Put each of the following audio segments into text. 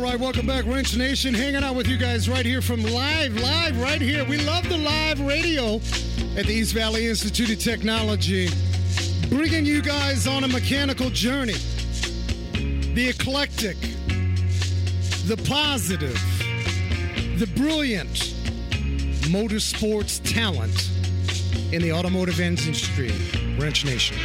All right, welcome back, Wrench Nation. Hanging out with you guys right here from live, live, right here. We love the live radio at the East Valley Institute of Technology, bringing you guys on a mechanical journey. The eclectic, the positive, the brilliant motorsports talent in the automotive industry. Wrench Nation.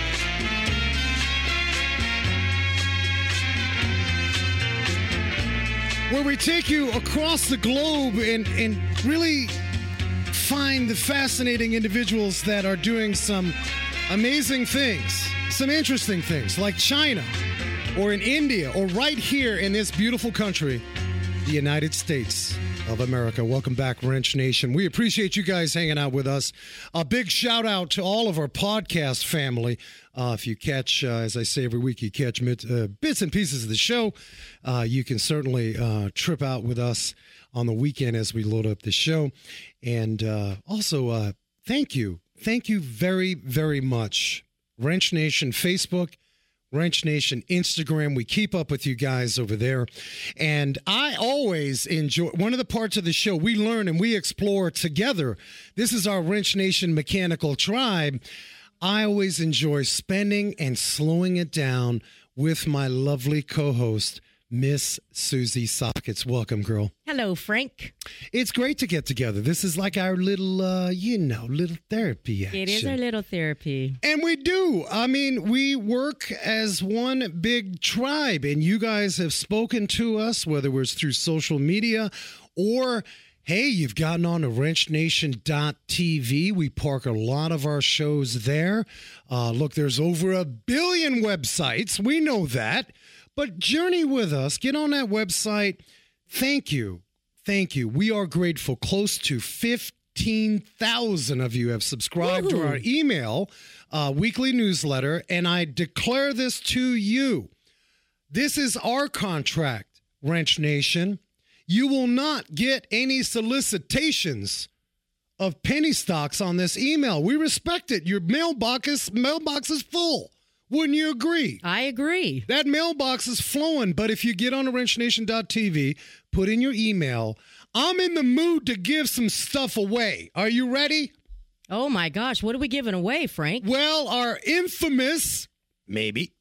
Where we take you across the globe and, and really find the fascinating individuals that are doing some amazing things, some interesting things, like China or in India or right here in this beautiful country, the United States of America. Welcome back, Wrench Nation. We appreciate you guys hanging out with us. A big shout out to all of our podcast family. Uh, if you catch, uh, as I say every week, you catch mit, uh, bits and pieces of the show, uh, you can certainly uh, trip out with us on the weekend as we load up the show. And uh, also, thank you. Thank you very, very much. Wrench Nation Facebook Wrench Nation Instagram. We keep up with you guys over there. And I always enjoy one of the parts of the show we learn and we explore together. This is our Wrench Nation mechanical tribe. I always enjoy spending and slowing it down with my lovely co host, Miss Susie Sockets. Welcome, girl. Hello, Frank. It's great to get together. This is like our little, uh, you know, little therapy action. It is our little therapy. And we do. I mean, we work as one big tribe, and you guys have spoken to us, whether it was through social media or Hey, you've gotten on to wrenchnation.tv. We park a lot of our shows there. Uh, look, there's over a billion websites. We know that. But journey with us. Get on that website. Thank you. Thank you. We are grateful. Close to 15,000 of you have subscribed Woo-hoo. to our email uh, weekly newsletter. And I declare this to you. This is our contract, Wrench Nation. You will not get any solicitations of penny stocks on this email. We respect it. Your mailbox is, mailbox is full. Wouldn't you agree? I agree. That mailbox is flowing, but if you get on wrenchnation.tv, put in your email, I'm in the mood to give some stuff away. Are you ready? Oh my gosh, what are we giving away, Frank? Well, our infamous, maybe,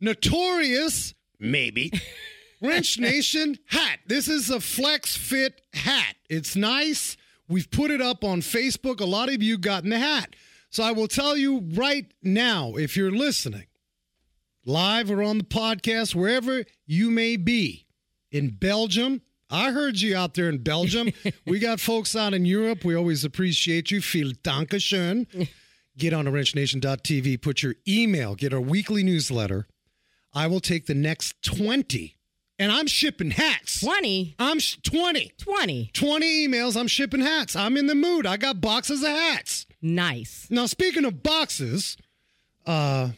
notorious, maybe, Wrench Nation hat. This is a flex fit hat. It's nice. We've put it up on Facebook. A lot of you got in the hat. So I will tell you right now, if you're listening, live or on the podcast, wherever you may be in Belgium. I heard you out there in Belgium. we got folks out in Europe. We always appreciate you. Feel danke schön. Get on wrenchnation.tv, put your email, get our weekly newsletter. I will take the next 20 and I'm shipping hats. 20? I'm sh- 20. 20. 20 emails. I'm shipping hats. I'm in the mood. I got boxes of hats. Nice. Now, speaking of boxes, uh,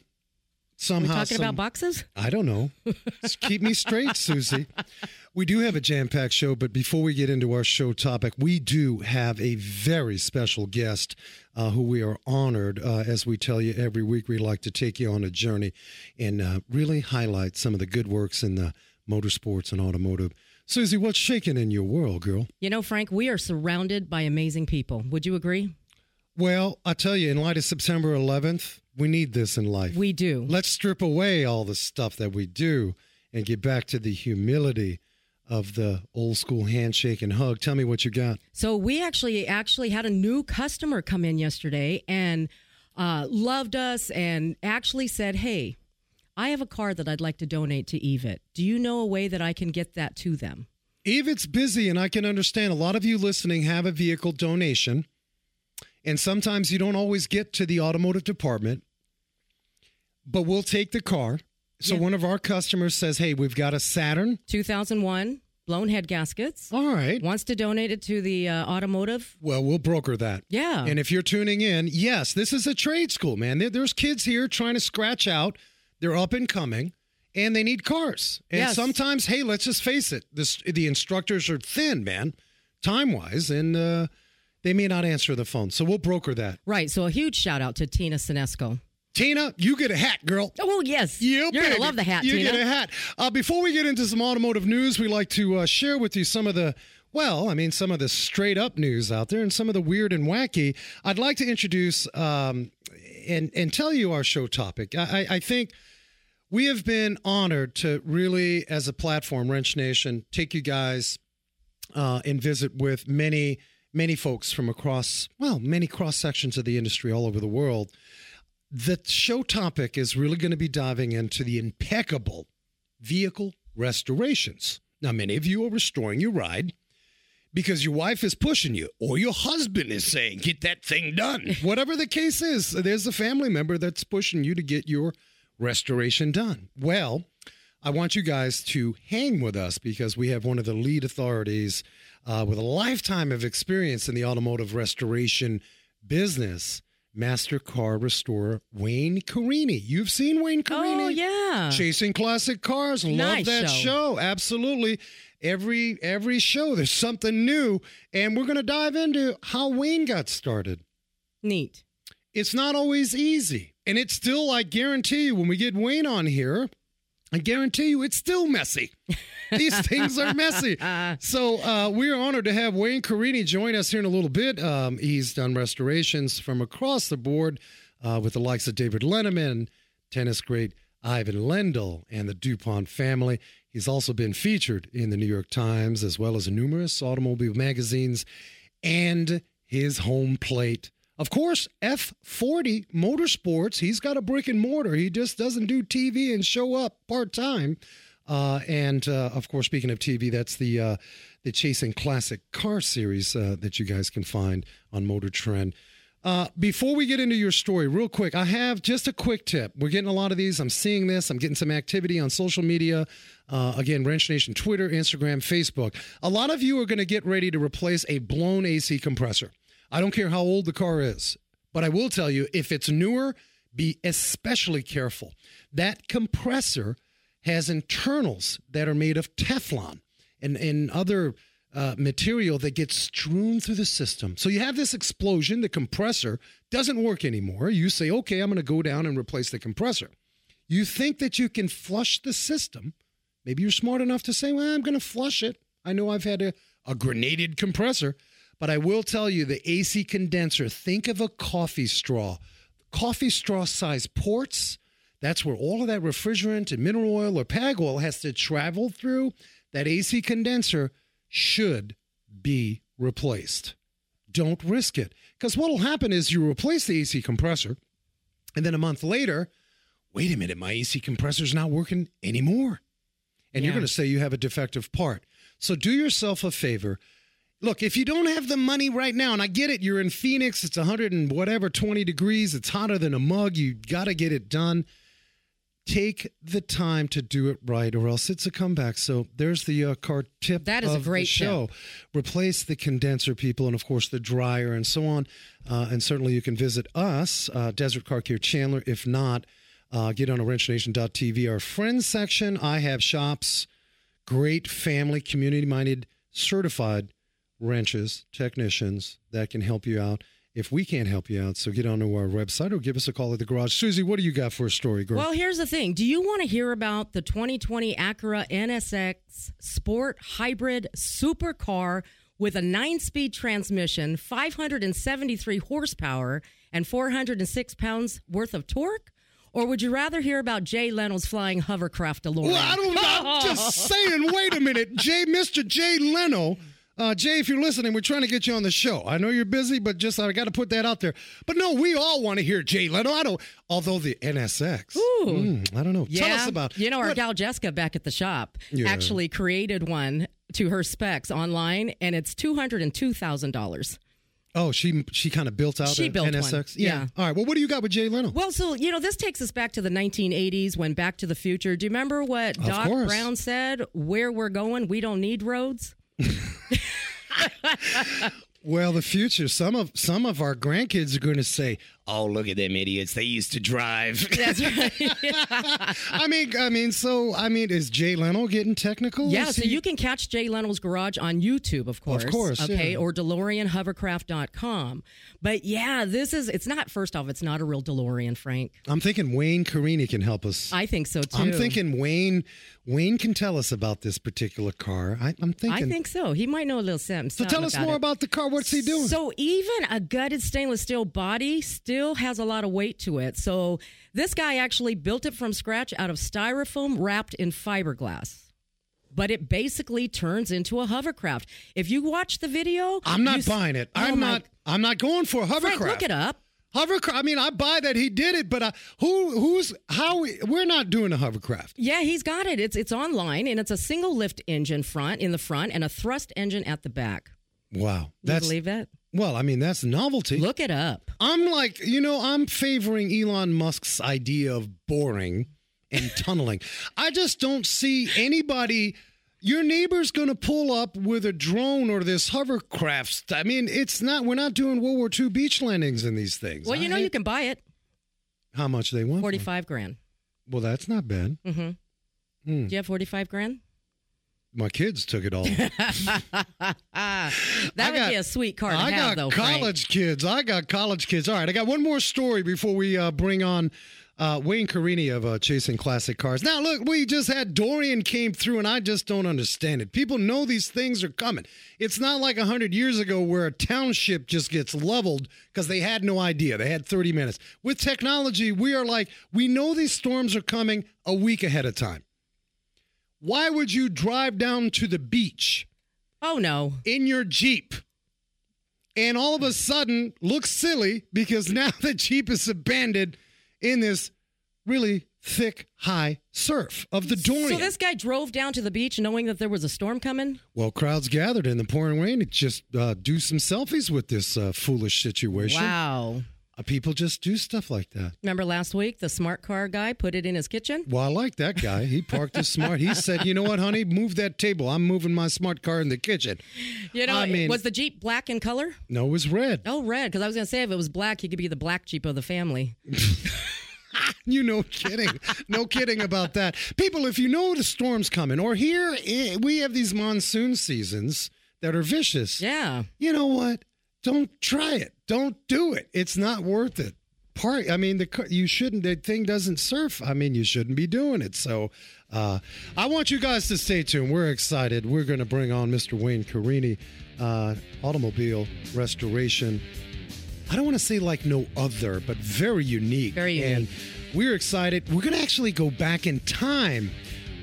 somehow. we talking some, about boxes? I don't know. Just keep me straight, Susie. We do have a jam packed show, but before we get into our show topic, we do have a very special guest uh, who we are honored. Uh, as we tell you every week, we like to take you on a journey and uh, really highlight some of the good works in the motorsports and automotive. Susie, what's shaking in your world, girl? You know, Frank, we are surrounded by amazing people. Would you agree? Well, I tell you, in light of September 11th, we need this in life. We do. Let's strip away all the stuff that we do and get back to the humility of the old school handshake and hug. Tell me what you got. So we actually actually had a new customer come in yesterday and uh, loved us and actually said, "Hey, I have a car that I'd like to donate to EVIT. Do you know a way that I can get that to them?" EVIT's busy, and I can understand. A lot of you listening have a vehicle donation, and sometimes you don't always get to the automotive department. But we'll take the car so yeah. one of our customers says, "Hey, we've got a Saturn 2001 blown head gaskets. All right. Wants to donate it to the uh, automotive. Well, we'll broker that. Yeah. And if you're tuning in, yes, this is a trade school, man. There, there's kids here trying to scratch out. They're up and coming, and they need cars. And yes. sometimes, hey, let's just face it, this the instructors are thin, man, time wise, and uh, they may not answer the phone. So we'll broker that. Right. So a huge shout out to Tina Sinesco. Tina, you get a hat, girl. Oh yes, Yeah, you're gonna love the hat, You Tina. get a hat. Uh, before we get into some automotive news, we like to uh, share with you some of the, well, I mean, some of the straight up news out there and some of the weird and wacky. I'd like to introduce um, and and tell you our show topic. I, I, I think we have been honored to really, as a platform, Wrench Nation, take you guys uh, and visit with many many folks from across, well, many cross sections of the industry all over the world the show topic is really going to be diving into the impeccable vehicle restorations. Now, many of you are restoring your ride because your wife is pushing you or your husband is saying, get that thing done. Whatever the case is, there's a family member that's pushing you to get your restoration done. Well, I want you guys to hang with us because we have one of the lead authorities uh, with a lifetime of experience in the automotive restoration business, Master Car Restorer Wayne Carini. You've seen Wayne Carini? Oh yeah. Chasing classic cars. Love Nice that show. show. Absolutely. Every every show there's something new and we're going to dive into how Wayne got started. Neat. It's not always easy. And it's still I guarantee you when we get Wayne on here, I guarantee you it's still messy. These things are messy. So uh, we're honored to have Wayne Carini join us here in a little bit. Um, he's done restorations from across the board uh, with the likes of David Letterman, tennis great Ivan Lendl, and the DuPont family. He's also been featured in the New York Times as well as numerous automobile magazines and his home plate. Of course, F40 Motorsports, he's got a brick and mortar. He just doesn't do TV and show up part time. Uh, and uh, of course, speaking of TV, that's the uh, the Chasing Classic Car Series uh, that you guys can find on Motor Trend. Uh, before we get into your story, real quick, I have just a quick tip. We're getting a lot of these. I'm seeing this. I'm getting some activity on social media. Uh, again, Wrench Nation, Twitter, Instagram, Facebook. A lot of you are going to get ready to replace a blown AC compressor. I don't care how old the car is, but I will tell you if it's newer, be especially careful. That compressor has internals that are made of Teflon and, and other uh, material that gets strewn through the system. So you have this explosion, the compressor doesn't work anymore. You say, okay, I'm going to go down and replace the compressor. You think that you can flush the system. Maybe you're smart enough to say, well, I'm going to flush it. I know I've had a, a grenaded compressor, but I will tell you the AC condenser, think of a coffee straw. Coffee straw size ports, that's where all of that refrigerant and mineral oil or pag oil has to travel through. That AC condenser should be replaced. Don't risk it. Because what will happen is you replace the AC compressor, and then a month later, wait a minute, my AC compressor's not working anymore. And you're going to say you have a defective part. So do yourself a favor. Look, if you don't have the money right now, and I get it, you're in Phoenix, it's 100 and whatever, 20 degrees, it's hotter than a mug, you got to get it done. Take the time to do it right, or else it's a comeback. So there's the uh, car tip. That is a great show. Replace the condenser, people, and of course the dryer and so on. Uh, and certainly you can visit us, uh, Desert Car Care Chandler. If not, uh, get on a wrenchnation.tv, our friends section. I have shops, great family, community minded, certified wrenches, technicians that can help you out. If we can't help you out, so get onto our website or give us a call at the garage. Susie, what do you got for a story, girl? Well, here's the thing. Do you want to hear about the 2020 Acura NSX Sport Hybrid Supercar with a nine speed transmission, 573 horsepower, and 406 pounds worth of torque? Or would you rather hear about Jay Leno's flying hovercraft DeLorean? Well, I don't know. I'm just saying, wait a minute. Jay, Mr. Jay Leno. Uh, Jay, if you're listening, we're trying to get you on the show. I know you're busy, but just I got to put that out there. But no, we all want to hear Jay Leno. I don't. Although the NSX, Ooh. mm, I don't know. Yeah. Tell us about. You know, our what- gal Jessica back at the shop Yeah. actually created one to her specs online, and it's $202,000. Oh, she she kind of built out She built. NSX. Yeah. All right. Well, what do you got with Jay Leno? Well, so, you know, this takes us back to the 1980s when Back to the Future. Do you remember what Of Doc course. Brown said? Where we're going, we don't need roads. Well, the future. Some of some of our grandkids are going to say, oh, look at them idiots. They used to drive. That's right. I mean, I mean, so I mean, is Jay Leno getting technical? Yeah, Is so he- you can catch Jay Leno's Garage on YouTube, of course. of course, Okay, yeah. or DeLoreanHovercraft.com. But yeah, this is, it's not, first off, it's not a real DeLorean, Frank. I'm thinking Wayne Carini can help us. I think so too. I'm thinking Wayne. Wayne can tell us about this particular car. I, I'm thinking. I think so. He might know a little something. so. Tell us more it. about the car. What's he doing? So even a gutted stainless steel body still has a lot of weight to it. So this guy actually built it from scratch out of styrofoam wrapped in fiberglass. But it basically turns into a hovercraft. If you watch the video, I'm not buying it. Oh I'm my- not. I'm not going for a hovercraft. Frank, look it up. Hovercraft. I mean, I buy that he did it, but uh, who? Who's? How? We're not doing a hovercraft. Yeah, he's got it. It's it's online and it's a single lift engine front in the front and a thrust engine at the back. Wow, You that's believe that? Well. I mean, that's novelty. Look it up. I'm like, you know, I'm favoring Elon Musk's idea of boring and tunneling. I just don't see anybody. Your neighbor's going to pull up with a drone or this hovercraft. I mean, it's not. We're not doing World War II beach landings in these things. Well, you know I- you can buy it. how much they want. for. Forty five grand. Well, that's not bad. Mm-hmm. Hmm. Do you have forty five grand? My kids took it all. That I would got- be a sweet car to I have, got though. Frank. college kids. I got college kids. All right, I got one more story before we uh, bring on uh, Wayne Carini of uh, Chasing Classic Cars. Now, look, we just had Dorian came through, and I just don't understand it. People know these things are coming. It's not like 100 years ago where a township just gets leveled because they had no idea. They had 30 minutes. With technology, we are like, we know these storms are coming a week ahead of time. Why would you drive down to the beach? Oh no. in your Jeep and all of a sudden look silly because now the Jeep is abandoned in this really thick, high surf of the Dorian. So this guy drove down to the beach knowing that there was a storm coming. well, crowds gathered in the pouring rain to just uh, do some selfies with this uh, foolish situation. Wow. Uh, people just do stuff like that. Remember last week the smart car guy put it in his kitchen? Well, I like that guy. He parked his smart. He said, "You know what, honey? Move that table. I'm moving my smart car in the kitchen." You know, I mean- was the Jeep black in color? No, it was red. Oh, red. Because I was going to say if it was black, he could be the black Jeep of the family. You no kidding. no kidding about that. People, if you know the storm's coming, or here eh, we have these monsoon seasons that are vicious. Yeah. You know what? Don't try it. Don't do it. It's not worth it. Part. I mean, the you shouldn't. The thing doesn't surf. I mean, you shouldn't be doing it. So, uh, I want you guys to stay tuned. We're excited. We're going to bring on Mr. Wayne Carini, uh, automobile restoration. I don't want to say like no other, but very unique. Very unique. And we're excited. We're going to actually go back in time.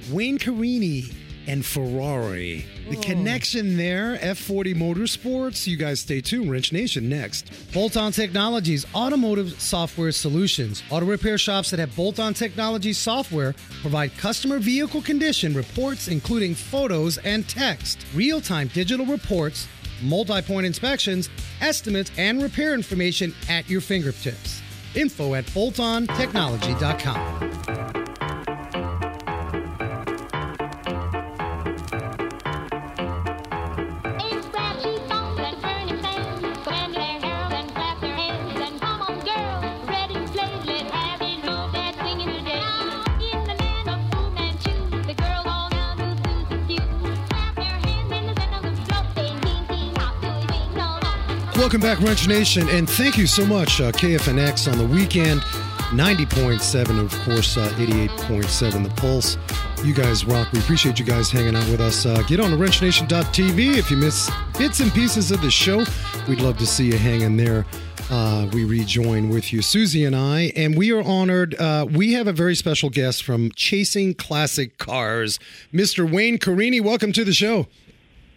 Wayne Carini and Ferrari. The Oh. connection there, F40 Motorsports. You guys stay tuned. Wrench Nation next. Bolt On Technologies, automotive software solutions. Auto repair shops that have Bolt On Technologies software provide customer vehicle condition reports, including photos and text, real time digital reports, multi point inspections, estimates, and repair information at your fingertips. Info at boltontechnology.com. Welcome back, Wrench Nation, and thank you so much, uh, KFNX on the weekend, 90.7, of course, uh, 88.7, The Pulse. You guys rock. We appreciate you guys hanging out with us. Uh, get on to wrenchnation.tv if you miss bits and pieces of the show. We'd love to see you hanging there. Uh, we rejoin with you, Susie and I, and we are honored. Uh, we have a very special guest from Chasing Classic Cars, Mr. Wayne Carini. Welcome to the show.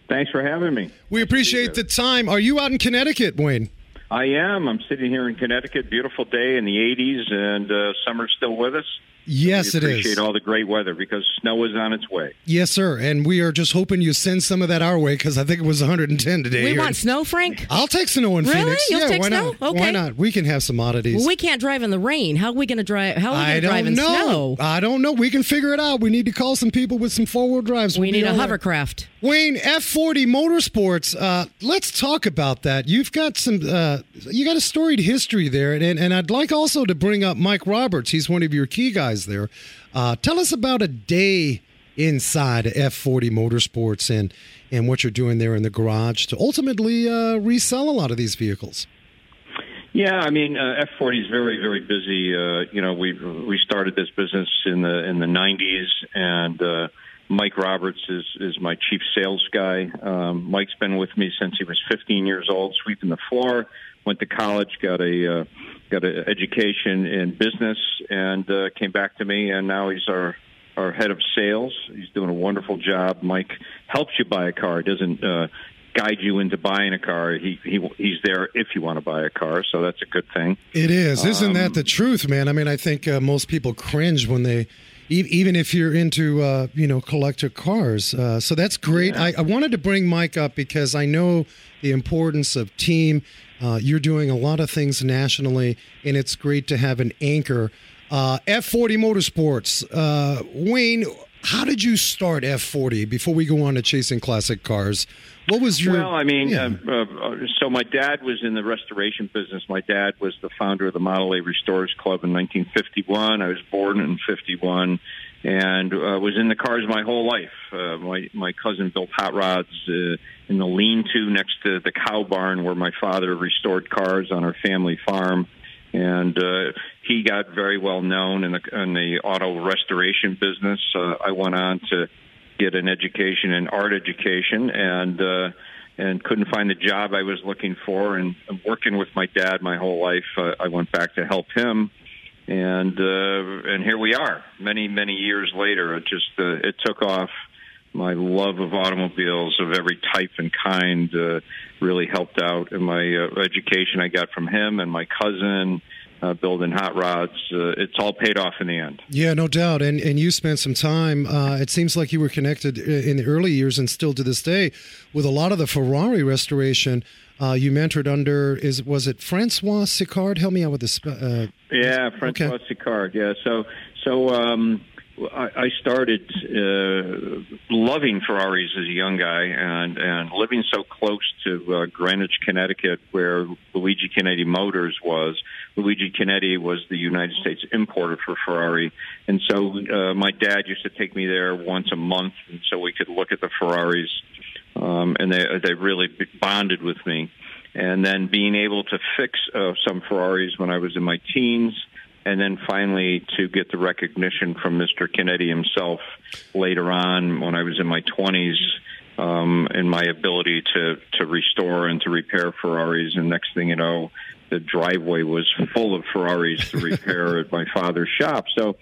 Thanks for having me. We appreciate the time. Are you out in Connecticut, Wayne? I am. I'm sitting here in Connecticut. Beautiful day in the 80s, and uh, summer's still with us. Yes, we it is. appreciate all the great weather because snow is on its way. Yes, sir. And we are just hoping you send some of that our way because I think it was 110 today. We here. want snow, Frank. I'll take snow in Really? Phoenix. You'll yeah, take why snow? not? Why not? We can have some oddities. Well, we can't drive in the rain. How are we going to drive? How are we I going to drive don't in know. snow? I don't know. We can figure it out. We need to call some people with some four wheel drives. we We'll be need a all right. hovercraft. Wayne F40 Motorsports. Uh, let's talk about that. You've got some. Uh, you got a storied history there, and and I'd like also to bring up Mike Roberts. He's one of your key guys there. Uh, tell us about a day inside F40 Motorsports and and what you're doing there in the garage to ultimately uh, resell a lot of these vehicles. Yeah, I mean, uh, F40 is very, very busy. Uh, you know, we we started this business in the in the 90s, and uh, Mike Roberts is is my chief sales guy. Um, Mike's been with me since he was 15 years old, sweeping the floor. Went to college, got a uh, got an education in business, and uh, came back to me, and now he's our our head of sales. He's doing a wonderful job. Mike helps you buy a car. Doesn't uh, guide you into buying a car. He, he he's there if you want to buy a car, so that's a good thing. It is, isn't Um, that the truth, man? I mean, I think uh, most people cringe when they, even if you're into, uh, you know, collector cars. Uh, so that's great. I, I wanted to bring Mike up because I know the importance of team. Uh, you're doing a lot of things nationally, and it's great to have an anchor. Uh, F40 Motorsports, uh, Wayne. How did you start F40 before we go on to chasing classic cars? What was your? Well, I mean, Yeah. uh, uh, so my dad was in the restoration business. My dad was the founder of the Model A Restorers Club in 1951. I was born in 51 and uh, was in the cars my whole life. Uh, my my cousin built hot rods uh, in the lean-to next to the cow barn where my father restored cars on our family farm. And uh, he got very well known in the in the auto restoration business. Uh, I went on to get an education in art education and uh and couldn't find the job I was looking for. And working with my dad my whole life uh, I went back to help him. And uh and here we are many many years later. It just uh, it took off my love of automobiles of every type and kind uh, really helped out in my uh, education I got from him and my cousin uh, building hot rods uh, it's all paid off in the end Yeah, no doubt. And and you spent some time. Uh, it seems like you were connected in the early years and still to this day with a lot of the Ferrari restoration. Uh, you mentored under is was it Francois Sicard? Help me out with this. Uh, Yeah, Francois Okay. Sicard. Yeah, so so um, I, started uh, loving Ferraris as a young guy, and and living so close to uh, Greenwich, Connecticut, where Luigi Chinetti Motors was. Luigi Chinetti was the United States importer for Ferrari, and so uh, my dad used to take me there once a month, and so we could look at the Ferraris um, and they they really bonded with me. And then being able to fix uh, some Ferraris when I was in my teens, and then finally to get the recognition from Mr. Chinetti himself later on when I was in my twenties. Um, and my ability to to restore and to repair Ferraris, and next thing you know, the driveway was full of Ferraris to repair at my father's shop. So,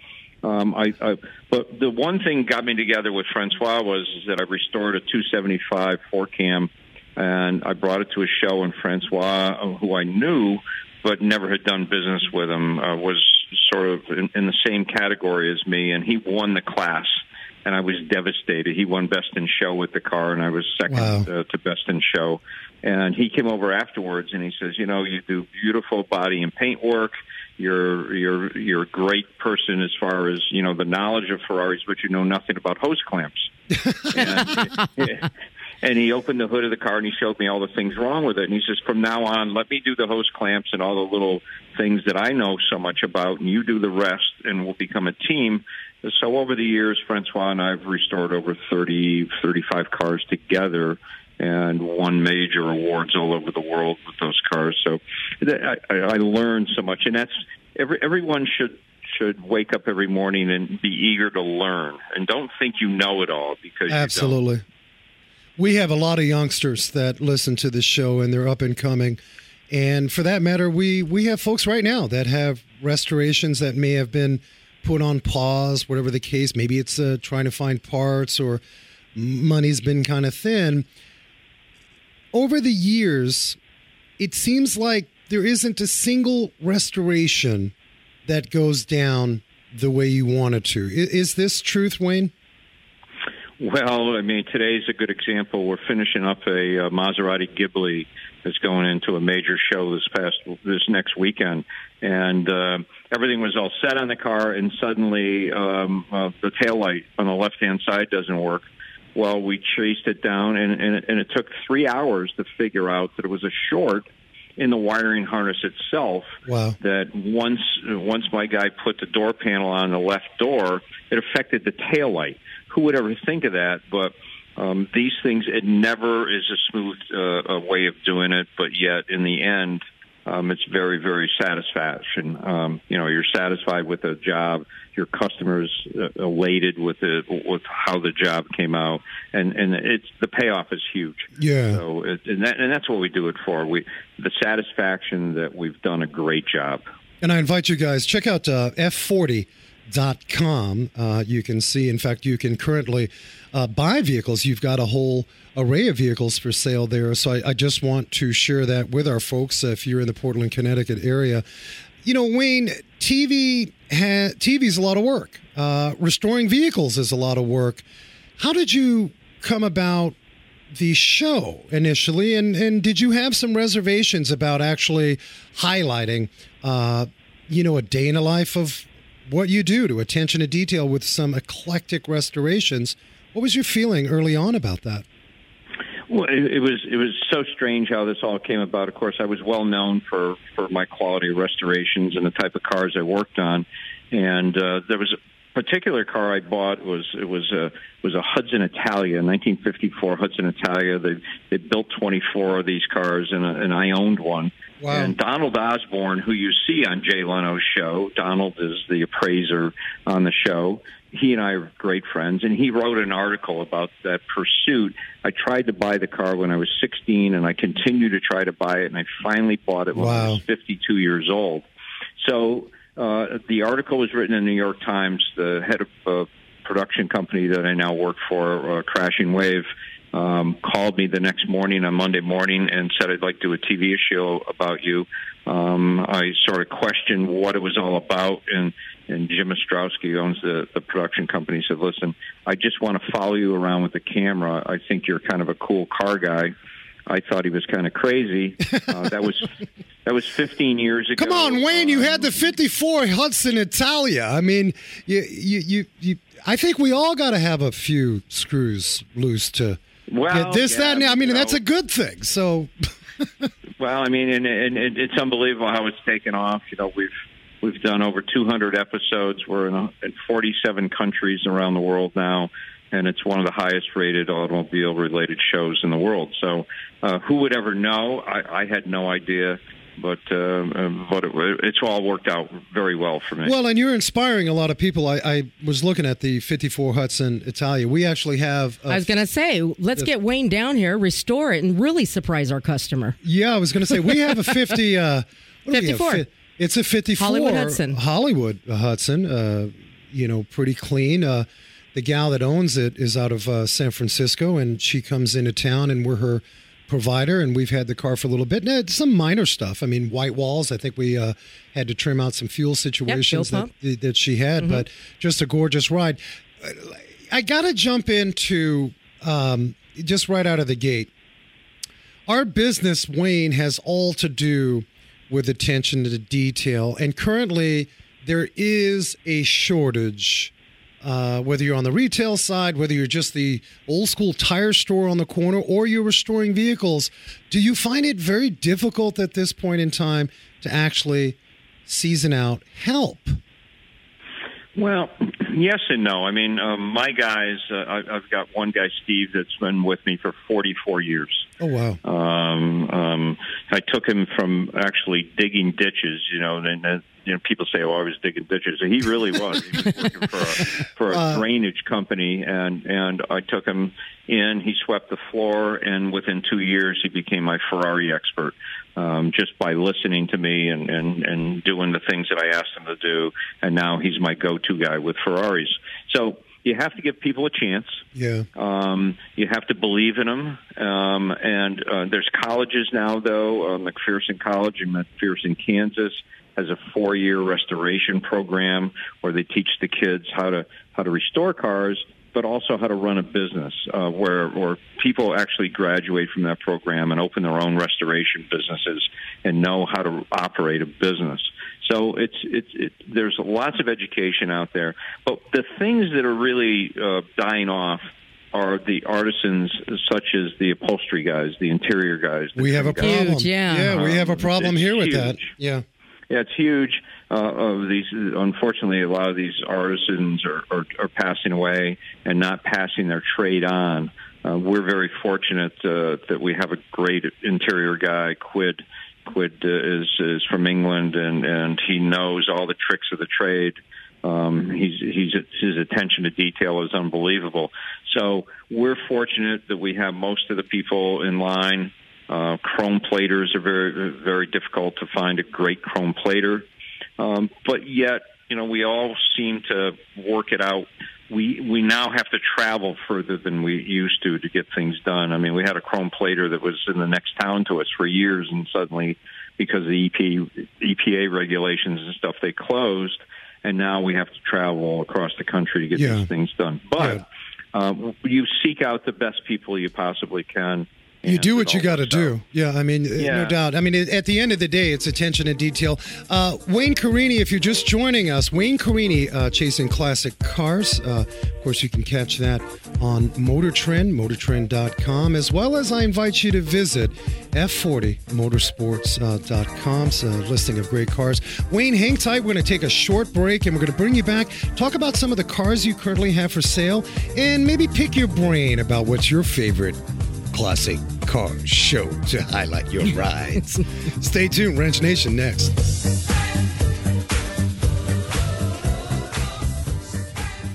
um, I, I, but the one thing got me together with Francois was that I restored a 275 four cam, and I brought it to a show. And Francois, uh, who I knew but never had done business with him, uh, was sort of in, in the same category as me, and he won the class. And I was devastated. He won best in show with the car, and I was second Wow. uh, to best in show. And he came over afterwards, and he says, "You know, you do beautiful body and paint work. You're you're you're a great person as far as you know the knowledge of Ferraris, but you know nothing about hose clamps." and, and he opened the hood of the car and he showed me all the things wrong with it. And he says, "From now on, let me do the hose clamps and all the little things that I know so much about, and you do the rest, and we'll become a team." So over the years, Francois and I have restored over 30, 35 cars together and won major awards all over the world with those cars. So I, I learned so much, and that's every everyone should should wake up every morning and be eager to learn, and don't think you know it all because. Absolutely. We have a lot of youngsters that listen to this show and they're up and coming. And for that matter, we we have folks right now that have restorations that may have been put on pause, whatever the case. Maybe it's uh, trying to find parts or money's been kind of thin. Over the years, it seems like there isn't a single restoration that goes down the way you wanted to. I- Is this truth, Wayne? Well, I mean, today's a good example. We're finishing up a uh, Maserati Ghibli that's going into a major show this past this next weekend, and uh, everything was all set on the car, and suddenly um, uh, the tail light on the left hand side doesn't work. Well, we chased it down, and, and, it- and it took three hours to figure out that it was a short in the wiring harness itself Wow. that once once my guy put the door panel on the left door, it affected the tail light. Who would ever think of that? But um, these things, it never is a smooth uh, a way of doing it. But yet, in the end, um, it's very very satisfaction. Um, you know, you're satisfied with the job. Your customers uh, elated with the with how the job came out, and and it's the payoff is huge. Yeah. So, it, and, that, and that's what we do it for. We the satisfaction that we've done a great job. And I invite you guys check out uh, f40.com. Uh, you can see, in fact, you can currently uh, buy vehicles. You've got a whole array of vehicles for sale there. So I, I just want to share that with our folks. Uh, if you're in the Portland, Connecticut area, you know, Wayne, TV ha- TV's a lot of work. Uh, restoring vehicles is a lot of work. How did you come about the show initially, and and did you have some reservations about actually highlighting, uh, you know, a day in the life of what you do to attention to detail with some eclectic restorations? What was your feeling early on about that? Well, it, it was it was so strange how this all came about. Of course, I was well known for for my quality restorations and the type of cars I worked on, and uh, there was a particular car I bought was it was a was a Hudson Italia, 1954 Hudson Italia. They they built 24 of these cars, and uh, and I owned one. Wow. And Donald Osborne, who you see on Jay Leno's show, Donald is the appraiser on the show. He and I are great friends, and he wrote an article about that pursuit. I tried to buy the car when I was 16, and I continued to try to buy it, and I finally bought it when I was 52 years old. So uh, the article was written in the New York Times. The head of uh, production company that I now work for, uh, Crashing Wave, um, called me the next morning on Monday morning and said, I'd like to do a TV show about you. Um, I sort of questioned what it was all about, and, and Jim Ostrowski, who owns the, the production company, said, Listen, I just want to follow you around with the camera. I think you're kind of a cool car guy. I thought he was kind of crazy. Uh, that was that was 15 years ago. Come on, Wayne! You had the '54 Hudson Italia. I mean, you, you, you, you I think we all got to have a few screws loose to Well, get this, yeah, that, and I mean, you that's a good thing. So, Well, I mean, and, and it- it's unbelievable how it's taken off. You know, we've we've done over 200 episodes. We're in, a, in 47 countries around the world now, and it's one of the highest rated automobile related shows in the world. So, uh, who would ever know? I, I had no idea, but uh, uh, but it, it's all worked out very well for me. well, and you're inspiring a lot of people. I, I was looking at the '54 Hudson Italia. We actually have. a I was going to say, let's get Wayne down here, restore it, and really surprise our customer. Yeah, I was going to say we have a 50. Uh, what do we have? 54. It's a 54 Hollywood Hudson. Hollywood Hudson. Uh, you know, pretty clean. Uh, the gal that owns it is out of uh, San Francisco, and she comes into town, and we're her provider. And we've had the car for a little bit. Now, some minor stuff. I mean, white walls. I think we uh, had to trim out some fuel situations fuel that that she had, but just a gorgeous ride. I got to jump into um, just right out of the gate our business, Wayne, has all to do with attention to detail. And currently, there is a shortage. Uh, whether you're on the retail side, whether you're just the old school tire store on the corner, or you're restoring vehicles, do you find it very difficult at this point in time to actually season out help? Well, yes and no. I mean, um, my guys, uh, I, I've got one guy, Steve, that's been with me for 44 years. Oh wow! Um, um, I took him from actually digging ditches, you know, and, and you know, people say, "Oh, I was digging ditches." And He really was. He was working for a, for a Uh. drainage company, and and I took him in. He swept the floor, and within two years, he became my Ferrari expert. Um, just by listening to me and, and, and doing the things that I asked him to do, and now he's my go-to guy with Ferraris. So you have to give people a chance. Yeah. Um, you have to believe in them. Um, and uh, there's colleges now, though. Uh, McPherson College in McPherson, Kansas, has a four-year restoration program where they teach the kids how to how to restore cars, but also how to run a business. Uh, where where people actually graduate from that program and open their own restoration businesses and know how to operate a business. So it's it's it, there's lots of education out there, but the things that are really uh, dying off are the artisans, such as the upholstery guys, the interior guys. the We have a trim guys. problem. Huge, yeah. Yeah, we have a problem It's here with that. Yeah. Yeah, it's huge. Uh, of these, unfortunately, a lot of these artisans are, are, are passing away and not passing their trade on. Uh, we're very fortunate uh, that we have a great interior guy, Quid. Quid uh, is is from England, and and he knows all the tricks of the trade. Um, he's he's his attention to detail is unbelievable. So we're fortunate that we have most of the people in line. Uh, chrome platers are very very difficult to find a great chrome plater, um, but yet you know we all seem to work it out. We we now have to travel further than we used to to get things done. I mean, we had a chrome plater that was in the next town to us for years, and suddenly, because of the EP, EPA regulations and stuff, they closed, and now we have to travel across the country to get Yeah. these things done. But uh, you seek out the best people you possibly can. You do what you got to do. Yeah, I mean, uh, no doubt. I mean, at the end of the day, it's attention to detail. Uh, Wayne Carini, if you're just joining us, Wayne Carini, uh, chasing classic cars. Uh, of course, you can catch that on Motor Trend, motortrend.com, as well as I invite you to visit F40motorsports.com. It's a listing of great cars. Wayne, hang tight. We're going to take a short break and we're going to bring you back, talk about some of the cars you currently have for sale, and maybe pick your brain about what's your favorite classic car show to highlight your rides. Stay tuned, Wrench Nation next.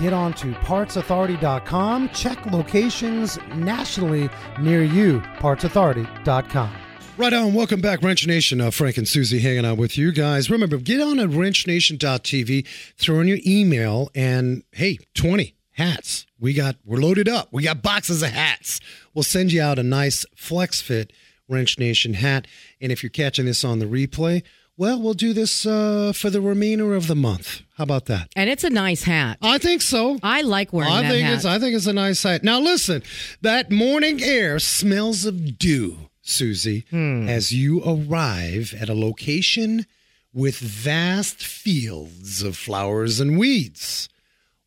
Get on to partsauthority.com. Check locations nationally near you. Partsauthority.com. Right on. Welcome back, Wrench Nation. Uh, Frank and Susie hanging out with you guys. Remember, get on at wrenchnation.tv, throw in your email, and hey, 20 hats. We got, we're loaded up. We got boxes of hats. We'll send you out a nice flex fit Wrench Nation hat. And if you're catching this on the replay, well, we'll do this uh, for the remainder of the month. How about that? And it's a nice hat. I think so. I like wearing I that think hat. it's I think it's a nice hat. Now listen, that morning air smells of dew, Susie, Hmm. as you arrive at a location with vast fields of flowers and weeds.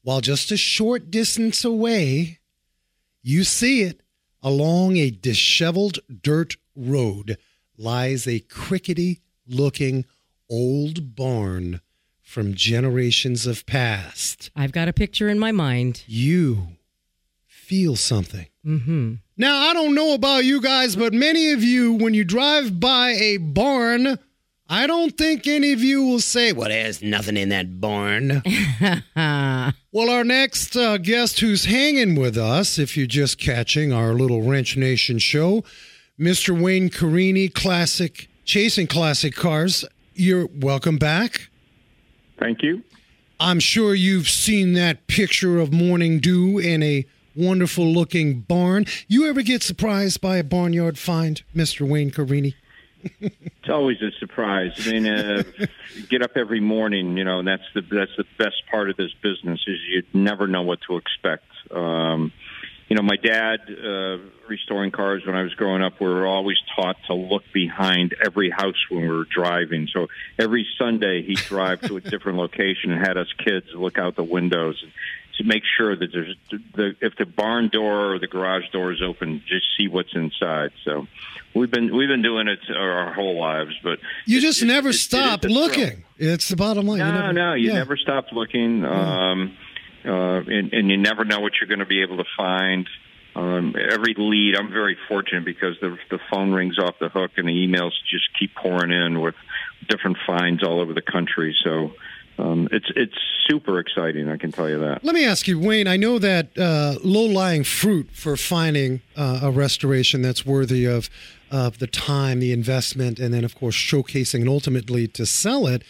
While just a short distance away, you see it along a disheveled dirt road lies a crickety looking old barn from generations of past I've got a picture in my mind. you feel something. Mm-hmm. Now, I don't know about you guys, but many of you, when you drive by a barn, I don't think any of you will say, Well, there's nothing in that barn. well, our next uh, guest who's hanging with us, if you're just catching our little Wrench Nation show, Mr. Wayne Carini, classic, chasing classic cars. You're welcome back. Thank you. I'm sure you've seen that picture of morning dew in a wonderful looking barn. You ever get surprised by a barnyard find, Mr. Wayne Carini? It's always a surprise. I mean, uh, get up every morning, you know, and that's the that's the best part of this business is you never know what to expect. Um, you know, my dad uh, restoring cars when I was growing up, we were always taught to look behind every house when we were driving. So every Sunday he'd drive to a different location and had us kids look out the windows and to make sure that there's the if the barn door or the garage door is open, just see what's inside. So we've been we've been doing it our, whole lives, but You it- just it- never it- stop a thrill. looking. It's the bottom line. No, you never, no, you yeah. never stop looking, um, uh, and, and you never know what you're going to be able to find. Um, every lead, I'm very fortunate because the the phone rings off the hook and the emails just keep pouring in with different finds all over the country. So um, it's it's super exciting. I can tell you that. Let me ask you, Wayne. I know that uh, low-lying fruit for finding uh, a restoration that's worthy of of the time, the investment, and then of course showcasing and ultimately to sell it.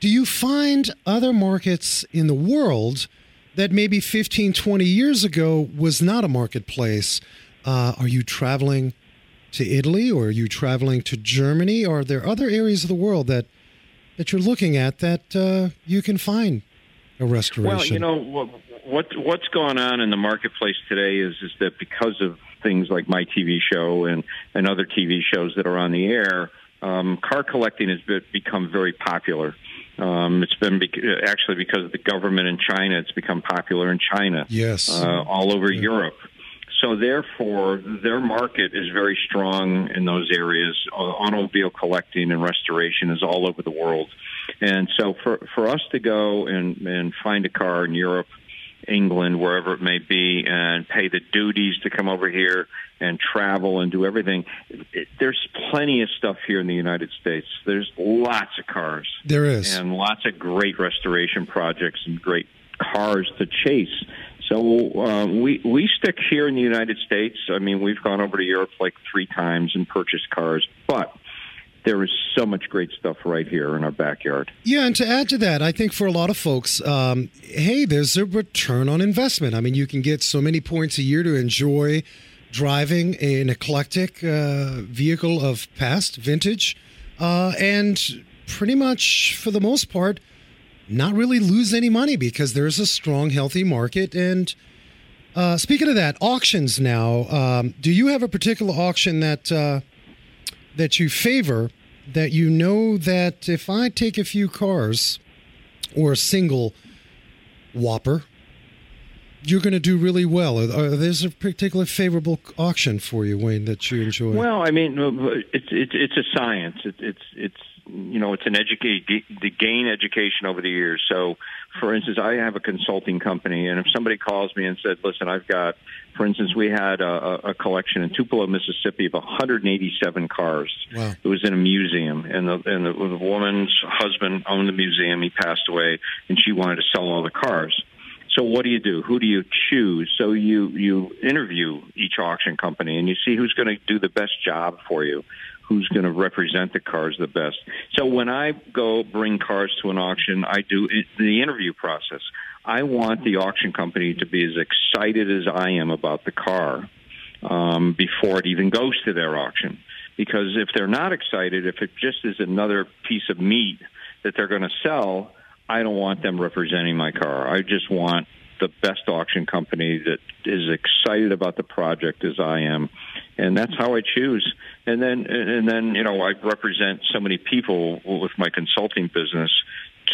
Do you find other markets in the world that maybe 15, 20 years ago was not a marketplace? Uh, are you traveling to Italy or are you traveling to Germany? Or are there other areas of the world that that you're looking at that uh, you can find a restoration? Well, you know what, what what's going on in the marketplace today is is that because of things like my TV show and and other TV shows that are on the air, um, car collecting has become very popular. Um, it's been bec- actually because of the government in China. It's become popular in China. Yes. uh, all over Europe. So therefore, their market is very strong in those areas. Uh, Automobile collecting and restoration is all over the world, and so for for us to go and and find a car in Europe, England, wherever it may be, and pay the duties to come over here and travel and do everything, it, there's plenty of stuff here in the United States. There's lots of cars there is. and lots of great restoration projects and great cars to chase. So uh, we we stick here in the United States. I mean, we've gone over to Europe like three times and purchased cars, but there is so much great stuff right here in our backyard. Yeah, and to add to that, I think for a lot of folks, um, hey, there's a return on investment. I mean, you can get so many points a year to enjoy driving an eclectic uh, vehicle of past vintage, uh, and pretty much for the most part, not really lose any money because there's a strong, healthy market. And uh, speaking of that, auctions now. Um, do you have a particular auction that uh, that you favor? That you know that if I take a few cars or a single Whopper, you're going to do really well. Are, there's a particular favorable auction for you, Wayne, that you enjoy? Well, I mean, it's it's it's a science. It, it's it's you know it's an educate to gain education over the years. So, for instance, I have a consulting company, and if somebody calls me and said, "Listen, I've got," for instance, we had a, a collection in Tupelo, Mississippi, of 187 cars. Wow. It was in a museum, and the and the, the woman's husband owned the museum. He passed away, and she wanted to sell all the cars. So what do you do? Who do you choose? So you you interview each auction company and you see who's going to do the best job for you, who's going to represent the cars the best. So when I go bring cars to an auction, I do the interview process. I want the auction company to be as excited as I am about the car um, before it even goes to their auction. Because if they're not excited, if it just is another piece of meat that they're going to sell, I don't want them representing my car. I just want the best auction company that is excited about the project as I am, and that's how I choose. And then, and then, you know, I represent so many people with my consulting business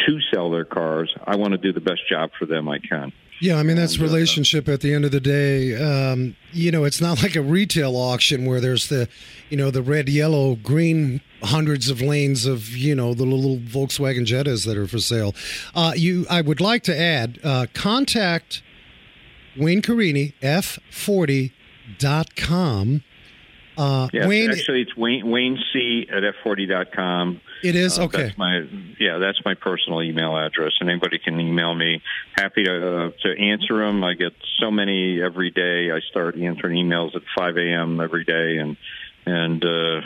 to sell their cars. I want to do the best job for them I can. Yeah, I mean that's relationship at the end of the day. Um, you know, it's not like a retail auction where there's the, you know, the red, yellow, green hundreds of lanes of you know the little Volkswagen Jettas that are for sale. Uh, you, I would like to add, uh, contact Wayne Carini f40.com. Uh, Yes, Wayne, actually, it's Wayne, Wayne C at f40.com. it is Uh, okay. That's my yeah, that's my personal email address, and anybody can email me. Happy to uh, to answer them. I get so many every day. I start answering emails at 5 a.m. every day, and and uh,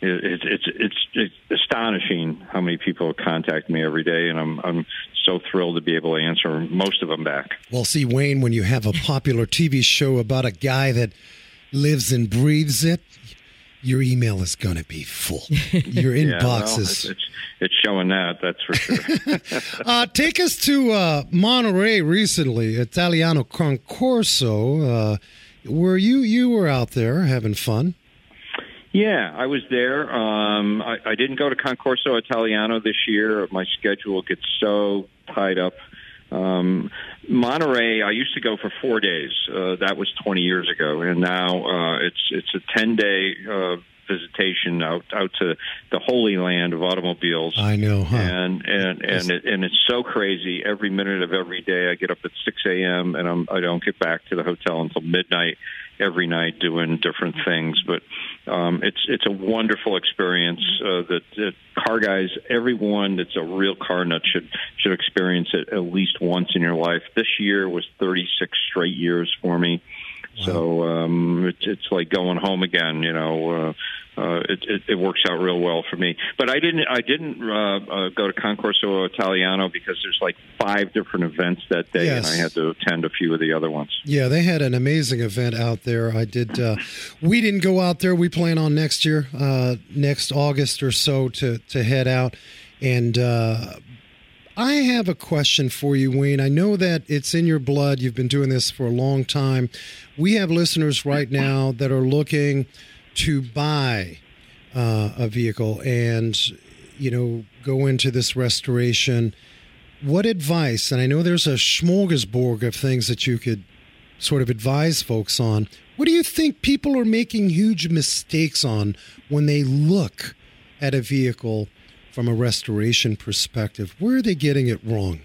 it, it's it's it's it's astonishing how many people contact me every day, and I'm I'm so thrilled to be able to answer most of them back. Well, see, Wayne, when you have a popular TV show about a guy that lives and breathes it, your email is going to be full. Your Yeah, inbox well, is. it's, it's it's showing that that's for sure. Uh, take us to uh, Monterey recently, Italiano Concorso. Uh, where you you were out there having fun? Yeah, I was there. Um, I, I didn't go to Concorso Italiano this year. My schedule gets so tied up. Um, Monterey, I used to go for four days. Uh, that was 20 years ago, and now uh, it's it's a 10 day uh, visitation out out to the holy land of automobiles. I know, huh? And and and it, and it's so crazy. Every minute of every day, I get up at 6 a.m. and I'm I don't get back to the hotel until midnight every night doing different things. But um, it's it's a wonderful experience uh, that, that car guys, everyone that's a real car nut should should experience it at least once in your life. This year was 36 straight years for me. So um, it's it's like going home again, you know. Uh, uh, it, it, it works out real well for me. But I didn't I didn't uh, uh, go to Concorso Italiano because there's like five different events that day, Yes. and I had to attend a few of the other ones. Yeah, they had an amazing event out there. I did. Uh, we didn't go out there. We plan on next year, uh, next August or so, to to head out. And uh, I have a question for you, Wayne. I know that it's in your blood. You've been doing this for a long time. We have listeners right now that are looking to buy uh, a vehicle and you know go into this restoration. What advice? And I know there's a smorgasbord of things that you could sort of advise folks on. What do you think people are making huge mistakes on when they look at a vehicle from a restoration perspective? Where are they getting it wrong?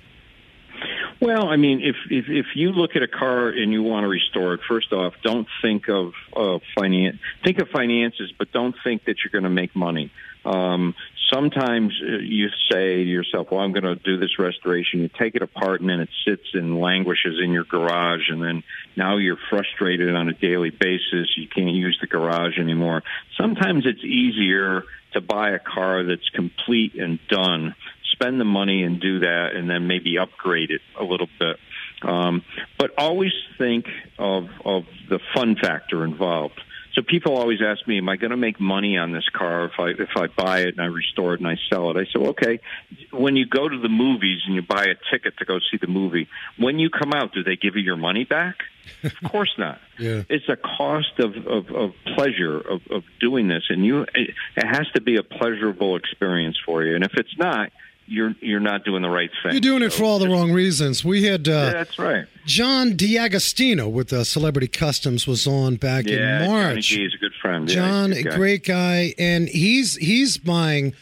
Well, I mean, if if if you look at a car and you want to restore it, first off, don't think of uh, finance. Think of finances, but don't think that you're going to make money. Um, sometimes uh, you say to yourself, "Well, I'm going to do this restoration." You take it apart, and then it sits and languishes in your garage, and then now you're frustrated on a daily basis. You can't use the garage anymore. Sometimes it's easier to buy a car that's complete and done spend the money and do that and then maybe upgrade it a little bit. Um, but always think of, of the fun factor involved. So people always ask me, "Am I going to make money on this car if I if I buy it and I restore it and I sell it?" I said, "Okay." When you go to the movies and you buy a ticket to go see the movie, when you come out, do they give you your money back? Of course not. Yeah. It's a cost of, of, of pleasure of, of doing this, and you it has to be a pleasurable experience for you. And if it's not, you're you're not doing the right thing. You're doing it for all the wrong reasons. We had uh, That's right. John D'Agostino with uh, Celebrity Customs was on back Yeah, in Johnny March. G is a good friend. John, he's a good guy. great guy, and he's he's buying,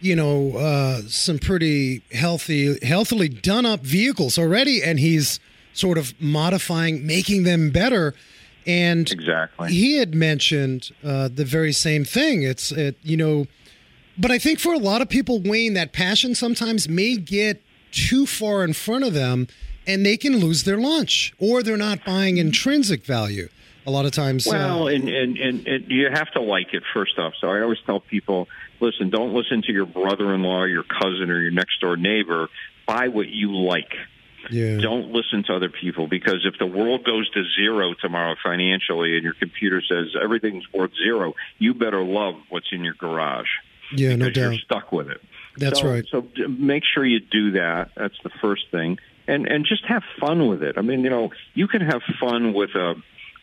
you know, uh, some pretty healthy, healthily done up vehicles already, and he's sort of modifying, making them better. And Exactly. he had mentioned uh, the very same thing. It's it, you know, but I think for a lot of people, Wayne, that passion sometimes may get too far in front of them, and they can lose their lunch, or they're not buying intrinsic value. A lot of times, uh, Well, and, and, and, and you have to like it first off. So I always tell people, listen, don't listen to your brother-in-law, your cousin, or your next-door neighbor. Buy what you like. yeah. Don't listen to other people because if the world goes to zero tomorrow financially and your computer says everything's worth zero, you better love what's in your garage. Yeah, no because you're doubt. stuck with it. That's so, right. So make sure you do that. That's the first thing, and and just have fun with it. I mean, you know, you can have fun with a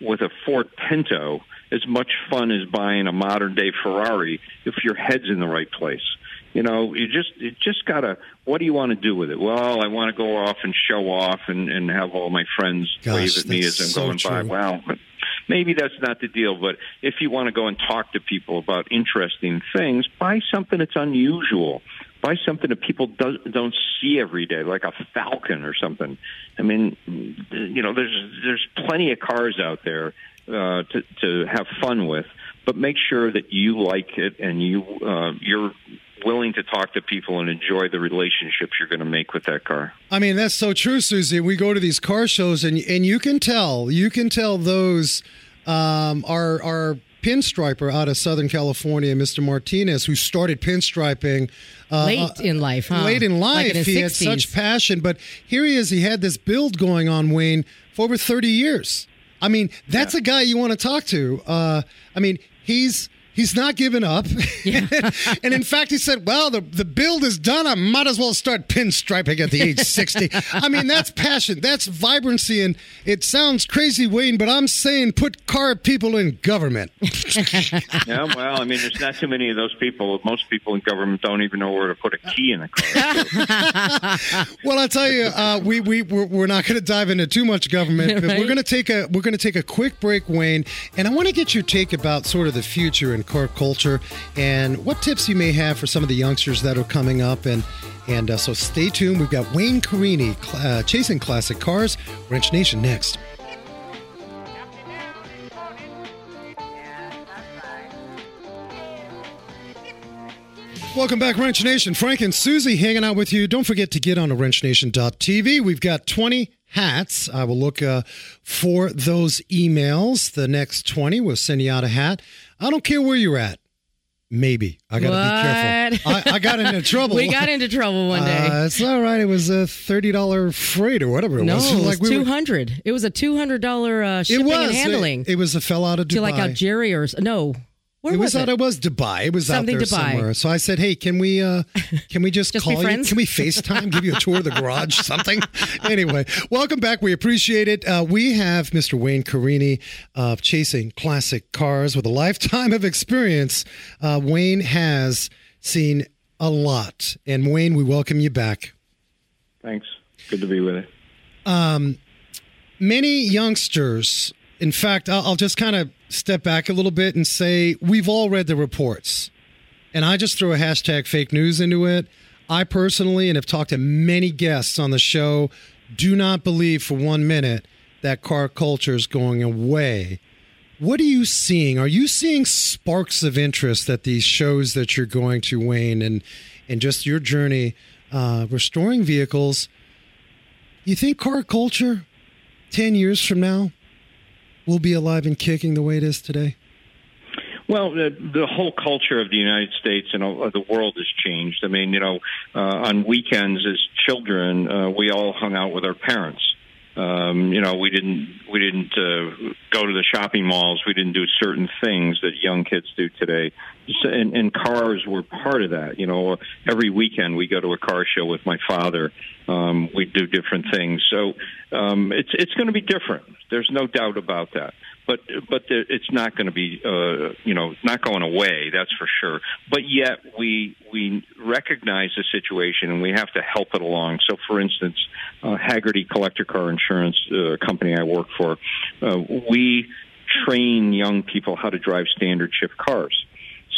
with a Ford Pinto as much fun as buying a modern day Ferrari if your head's in the right place. You know, you just you just gotta. What do you want to do with it? Well, I want to go off and show off and and have all my friends Gosh, wave at me as I'm so going by. true. Well, but maybe that's not the deal. But if you want to go and talk to people about interesting things, buy something that's unusual. Buy something that people do, don't see every day, like a Falcon or something. I mean, you know, there's there's plenty of cars out there uh, to to have fun with, but make sure that you like it and you uh, you're willing to talk to people and enjoy the relationships you're going to make with that car. I mean, that's so true, Susie. We go to these car shows, and and you can tell, you can tell those um, are are pinstriper out of Southern California, Mr. Martinez, who started pinstriping uh, Late uh, in life, huh? Late in life, Like in his he had such passion. But here he is. He had this build going on, Wayne, for over thirty years. I mean, that's a guy you want to talk to. Uh, I mean, he's. He's not giving up. and in fact, he said, Well, the, the build is done. I might as well start pinstriping at the age 60. I mean, that's passion. That's vibrancy. And it sounds crazy, Wayne, but I'm saying put car people in government. Yeah, well, I mean, there's not too many of those people. Most people in government don't even know where to put a key in a car. Well, I'll tell you, uh, we we we're, we're not going to dive into too much government, but we're Right. going to take a we're going to take a quick break, Wayne, and I want to get your take about sort of the future and and car culture, and what tips you may have for some of the youngsters that are coming up. And and uh, so stay tuned. We've got Wayne Carini uh, chasing classic cars. Wrench Nation next. Welcome back, Wrench Nation. Frank and Susie hanging out with you. Don't forget to get on to wrenchnation.tv. We've got 20 hats. I will look uh, for those emails. The next 20 will send you out a hat. I don't care where you're at. Maybe. I got to be careful. I, I got into trouble. We got into trouble one day. Uh, it's all right. It was a $30 freight or whatever it no, was. it was Like we were- two hundred. It was a two hundred dollar uh, It shipping was. and handling It, it was a fell out of Dubai. to like Algeria or no. Where it was, was, out. it? It was Dubai. It was Something out there Dubai. somewhere. So I said, "Hey, can we uh can we just, Just call you? friends? Can we FaceTime? give you a tour of the garage, something?" anyway, welcome back. We appreciate it. Uh, we have Mr. Wayne Carini of Chasing Classic Cars with a lifetime of experience. Uh, Wayne has seen a lot, and Wayne, we welcome you back. Thanks. Good to be with you. many youngsters, in fact, I'll, I'll just kind of step back a little bit and say we've all read the reports. And I just throw a hashtag fake news into it. I personally, and have talked to many guests on the show, do not believe for one minute that car culture is going away. What are you seeing? Are you seeing sparks of interest at these shows that you're going to, Wayne, and and just your journey uh, restoring vehicles? You think car culture 10 years from now will be alive and kicking the way it is today? Well, the, the whole culture of the United States and uh, the world has changed. I mean, you know, uh, on weekends as children, uh, we all hung out with our parents. Um, you know, we didn't we didn't uh, go to the shopping malls. We didn't do certain things that young kids do today. And, and cars were part of that. You know, every weekend we go to a car show with my father. Um, we do different things. So um, it's it's going to be different. There's no doubt about that. But but there, it's not going to be uh, you know not going away. That's for sure. But yet we we recognize the situation and we have to help it along. So for instance, uh, Hagerty Collector Car Insurance uh, company I work for, uh, we train young people how to drive standard shift cars.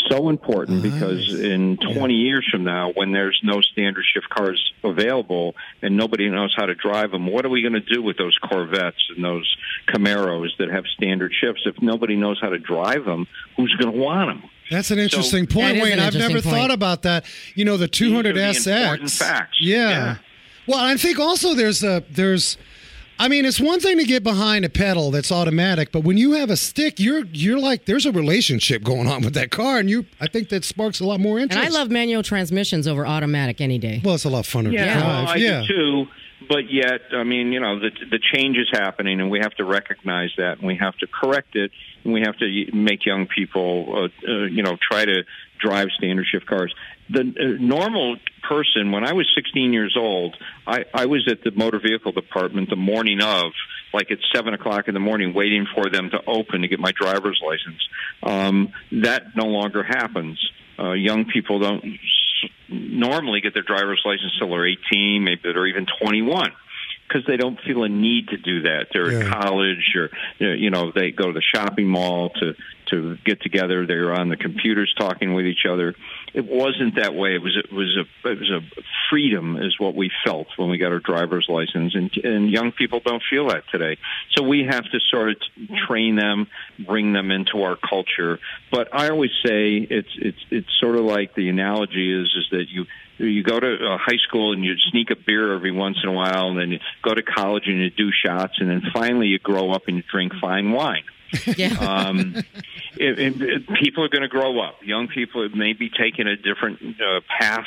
So important because in 20 years from now, when there's no standard shift cars available and nobody knows how to drive them, what are we going to do with those Corvettes and those Camaros that have standard shifts? If nobody knows how to drive them, who's going to want them? That's an interesting point, That is Wayne. an I've never point. thought about that. You know, the These are the 200SX. important facts. Yeah. Yeah. Well, I think also there's a there's I mean, it's one thing to get behind a pedal that's automatic, but when you have a stick, you're you're like there's a relationship going on with that car and you I think that sparks a lot more interest. And interest. I love manual transmissions over automatic any day. Well, it's a lot funner Yeah, to well. I yeah. do too. But yet, I mean, you know, the the change is happening, and we have to recognize that, and we have to correct it, and we have to make young people, uh, uh, you know, try to drive standard shift cars. The uh, normal person, when I was 16 years old, I, I was at the motor vehicle department the morning of, like at seven o'clock in the morning, waiting for them to open to get my driver's license. Um, that no longer happens. Uh, young people don't s- normally get their driver's license till they're 18, maybe they're even 21 because they don't feel a need to do that. They're Yeah. at college, or you know, they go to the shopping mall to to get together. They're on the computers talking with each other. It wasn't that way. It was it was a it was a freedom is what we felt when we got our driver's license, and and young people don't feel that today. So we have to sort of train them, bring them into our culture. But I always say it's it's it's sort of like the analogy is is that you you go to uh, high school and you sneak a beer every once in a while, and then you go to college and you do shots, and then finally you grow up and you drink fine wine. Yeah. Um, it, it, it, people are going to grow up. Young people may be taking a different uh, path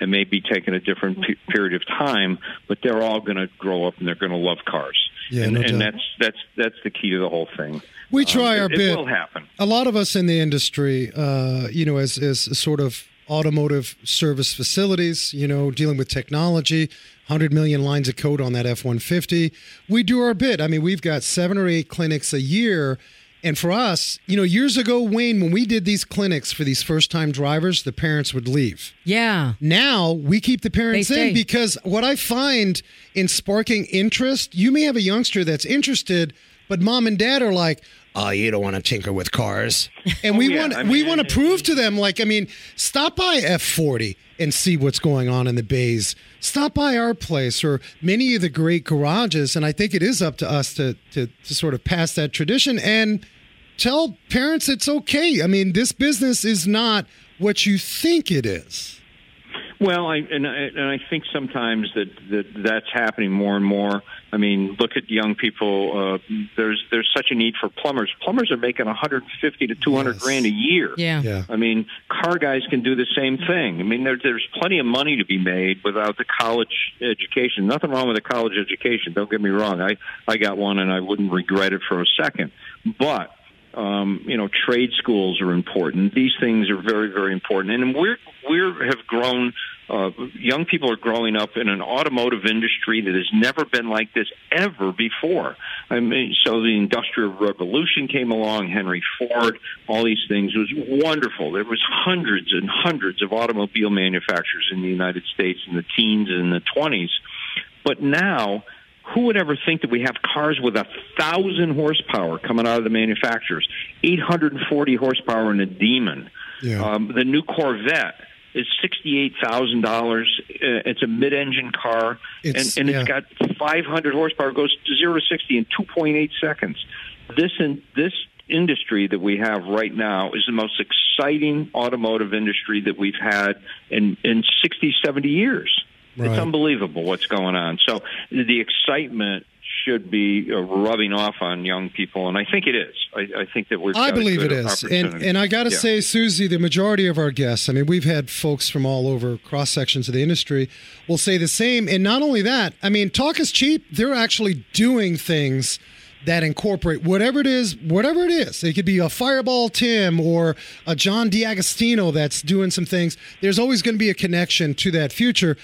and may be taking a different pe- period of time, but they're all going to grow up and they're going to love cars. Yeah, and, no and that's that's that's the key to the whole thing. We try Um, our it, bit. It will happen. a lot of us in the industry, uh, you know, as, as sort of automotive service facilities, you know, dealing with technology, 100 million lines of code on that F 150, we do our bit. I mean, we've got seven or eight clinics a year. And for us, you know, years ago, Wayne, when we did these clinics for these first time drivers, the parents would leave. yeah. Now we keep the parents in because what I find in sparking interest, you may have a youngster that's interested, but mom and dad are like, Oh, you don't want to tinker with cars. and we Oh, yeah. want I we want to prove to them like I mean, stop by F40 and see what's going on in the bays. Stop by our place or many of the great garages, and I think it is up to us to to, to sort of pass that tradition and tell parents it's okay. I mean, this business is not what you think it is. Well, I and I, and I think sometimes that, that that's happening more and more. I mean, look at young people. Uh, there's there's such a need for plumbers. Plumbers are making 150 to 200 Yes. grand a year. Yeah. Yeah. I mean, car guys can do the same thing. I mean, there, there's plenty of money to be made without the college education. Nothing wrong with a college education. Don't get me wrong. I I got one and I wouldn't regret it for a second. But um, you know, trade schools are important. These things are very, very important. And we're we're have grown. Uh, young people are growing up in an automotive industry that has never been like this ever before. I mean, so the Industrial Revolution came along, Henry Ford, all these things it was wonderful. There was hundreds and hundreds of automobile manufacturers in the United States in the teens and the twenties, but now who would ever think that we have cars with a thousand horsepower coming out of the manufacturers, 840 horsepower in a Demon? Yeah. Um, the new Corvette is sixty-eight thousand dollars. Uh, it's a mid-engine car, It's- and, and yeah. it's got 500 horsepower. Goes to zero to sixty in 2.8 seconds. This in this industry that we have right now is the most exciting automotive industry that we've had in in 60, 70 years. Right. It's unbelievable what's going on. So the excitement should be uh, rubbing off on young people, and I think it is. I, I think that we're. I believe it is, and and I got to Yeah. say, Susie, the majority of our guests. I mean, we've had folks from all over cross sections of the industry will say the same. And not only that, I mean, talk is cheap. They're actually doing things that incorporate whatever it is, whatever it is. It could be a Fireball Tim or a John D'Agostino that's doing some things. There's always going to be a connection to that future.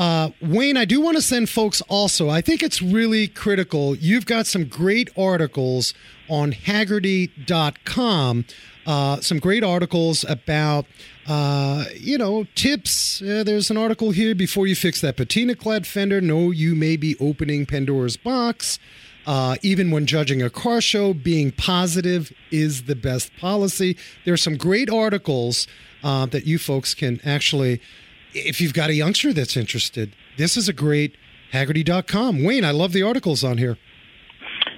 Uh, Wayne, I do want to send folks also. I think it's really critical. You've got some great articles on Hagerty.com. Uh, some great articles about, uh, you know, tips. Uh, there's an article here before you fix that patina clad fender. No, you may be opening Pandora's box. Uh, even when judging a car show, being positive is the best policy. There's some great articles uh, that you folks can actually if you've got a youngster that's interested, this is a great Hagerty.com. Wayne, I love the articles on here.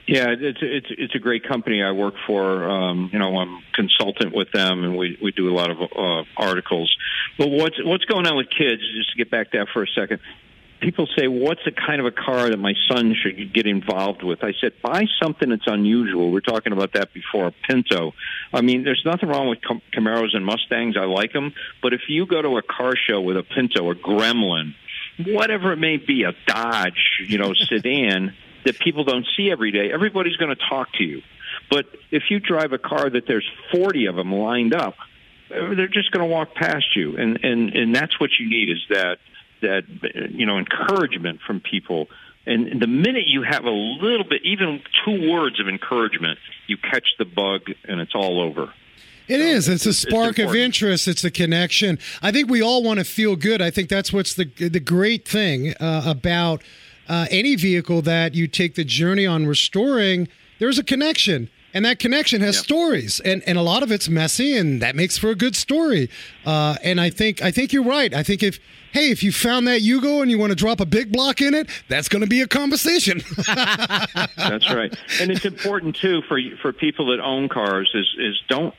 Yeah, it's it's it's a great company I work for. Um, you know, I'm consultant with them, and we we do a lot of uh, articles. But what's what's going on with kids? Just to get back to that for a second. People say, "What's the kind of a car that my son should get involved with?" I said, "Buy something that's unusual." We're talking about that before. A Pinto. I mean, there's nothing wrong with Cam- Camaros and Mustangs. I like them, but if you go to a car show with a Pinto, a Gremlin, whatever it may be, a Dodge, you know, sedan that people don't see every day, everybody's going to talk to you. But if you drive a car that there's 40 of them lined up, they're just going to walk past you, and and and that's what you need is that that you know encouragement from people. And the minute you have a little bit, even two words of encouragement, you catch the bug, and it's all over. It is. It's a it's spark of interest. It's a connection. I think we all want to feel good. I think that's what's the the great thing uh, about uh, any vehicle that you take the journey on restoring. There's a connection, and that connection has stories, and and a lot of it's messy, and that makes for a good story. Uh, and I think I think you're right. I think if hey, if you found that Yugo and you want to drop a big block in it, that's going to be a conversation. That's right, and it's important too for for people that own cars is is don't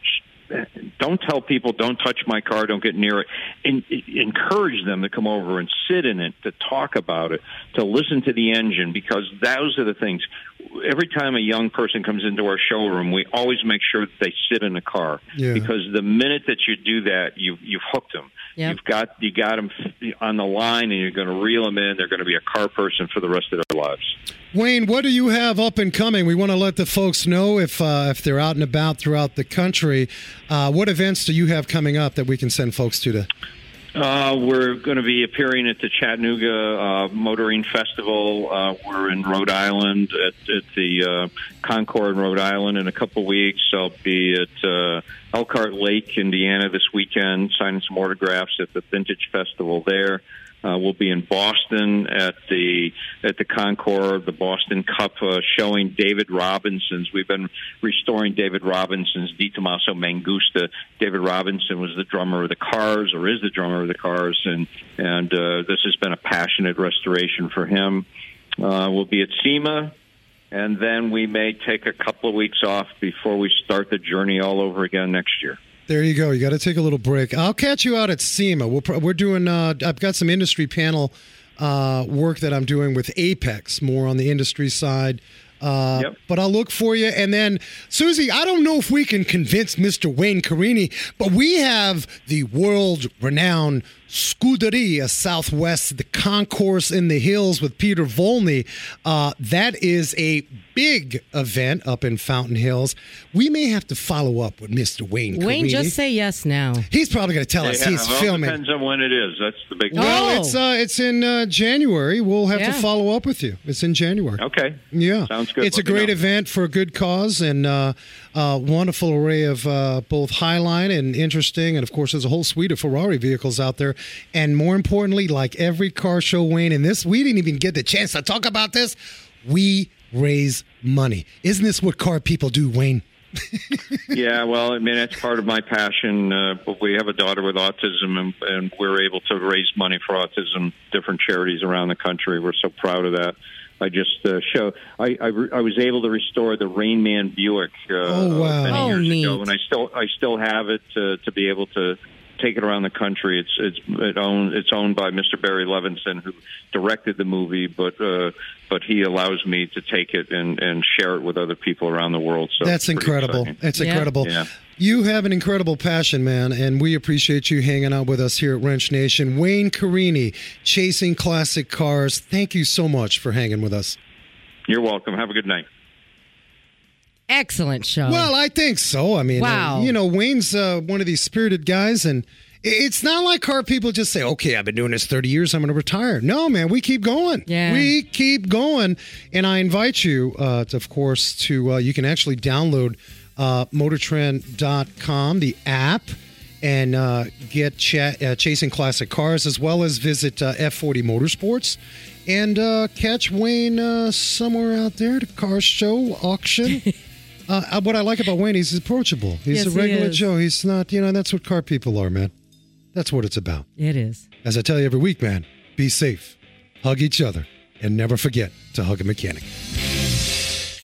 don't tell people don't touch my car, don't get near it, and encourage them to come over and sit in it, to talk about it, to listen to the engine, because those are the things. Every time a young person comes into our showroom, we always make sure that they sit in the car, Yeah. because the minute that you do that, you you've hooked them. Yep. You've got you got them on the line, and you're going to reel them in. They're going to be a car person for the rest of their lives. Wayne, what do you have up and coming? We want to let the folks know if uh, if they're out and about throughout the country. Uh, what events do you have coming up that we can send folks to? To Uh, we're going to be appearing at the Chattanooga uh, Motoring Festival. Uh, we're in Rhode Island at, at the uh, Concord, Rhode Island, in a couple weeks. I'll be at uh, Elkhart Lake, Indiana, this weekend, signing some autographs at the Vintage Festival there. Uh, we'll be in Boston at the at the Concours, the Boston Cup, uh, showing David Robinson's. We've been restoring David Robinson's De Tomaso Mangusta. David Robinson was the drummer of the Cars, or is the drummer of the Cars, and and uh, this has been a passionate restoration for him. Uh, we'll be at SEMA, and then we may take a couple of weeks off before we start the journey all over again next year. There you go. You got to take a little break. I'll catch you out at SEMA. We're, pro- we're doing. Uh, I've got some industry panel uh, work that I'm doing with Apex, more on the industry side. Uh, Yep. But I'll look for you. And then, Susie, I don't know if we can convince Mr. Wayne Carini, but we have the world renowned Scuderia Southwest, the Concours in the Hills with Peter Volney. Uh, that is a big event up in Fountain Hills. We may have to follow up with Mr. Wayne Wayne, Carini. just say yes now. He's probably going to tell us Yeah, he's well, filming. Depends on when it is. That's the big. Well, Oh. it's uh, it's in uh, January. We'll have Yeah. to follow up with you. It's in January. Okay. Yeah, Sounds good. It's a Let me great know. event for a good cause and uh, wonderful array of uh, both highline and interesting, and of course, there's a whole suite of Ferrari vehicles out there. And more importantly, like every car show, Wayne, and this, we didn't even get the chance to talk about this. We raise money. Isn't this what car people do, Wayne? Yeah, well, I mean, that's part of my passion. Uh, but we have a daughter with autism, and, and we're able to raise money for autism, different charities around the country. We're so proud of that. I just uh, show. I, I re- I was able to restore the Rain Man Buick uh, Oh, wow. many Oh, years neat. ago, and I still I still have it to, to be able to take it around the country. It's it's it owned it's owned by Mr. Barry Levinson, who directed the movie, but uh, but he allows me to take it and, and share it with other people around the world. So That's it's incredible. exciting. That's Yeah. incredible. Yeah. You have an incredible passion, man, and we appreciate you hanging out with us here at Wrench Nation. Wayne Carini, Chasing Classic Cars, thank you so much for hanging with us. You're welcome. Have a good night. Excellent show. Well, I think so. I mean, uh, Wow. you know, Wayne's uh, one of these spirited guys, and it's not like car people just say, okay, I've been doing this 30 years, I'm going to retire. No, man, we keep going. Yeah. We keep going. And I invite you, uh, to, of course, to, uh, you can actually download uh, motortrend.com, the app, and uh, get uh, Chasing Classic Cars, as well as visit uh, F40 Motorsports. And uh, catch Wayne uh, somewhere out there at a car show, auction. Uh, what I like about Wayne, he's approachable. He's Yes, a regular is. Joe. He's not, you know, And that's what car people are, man. That's what it's about. it is. As I tell you every week, man, be safe, hug each other, and never forget to hug a mechanic.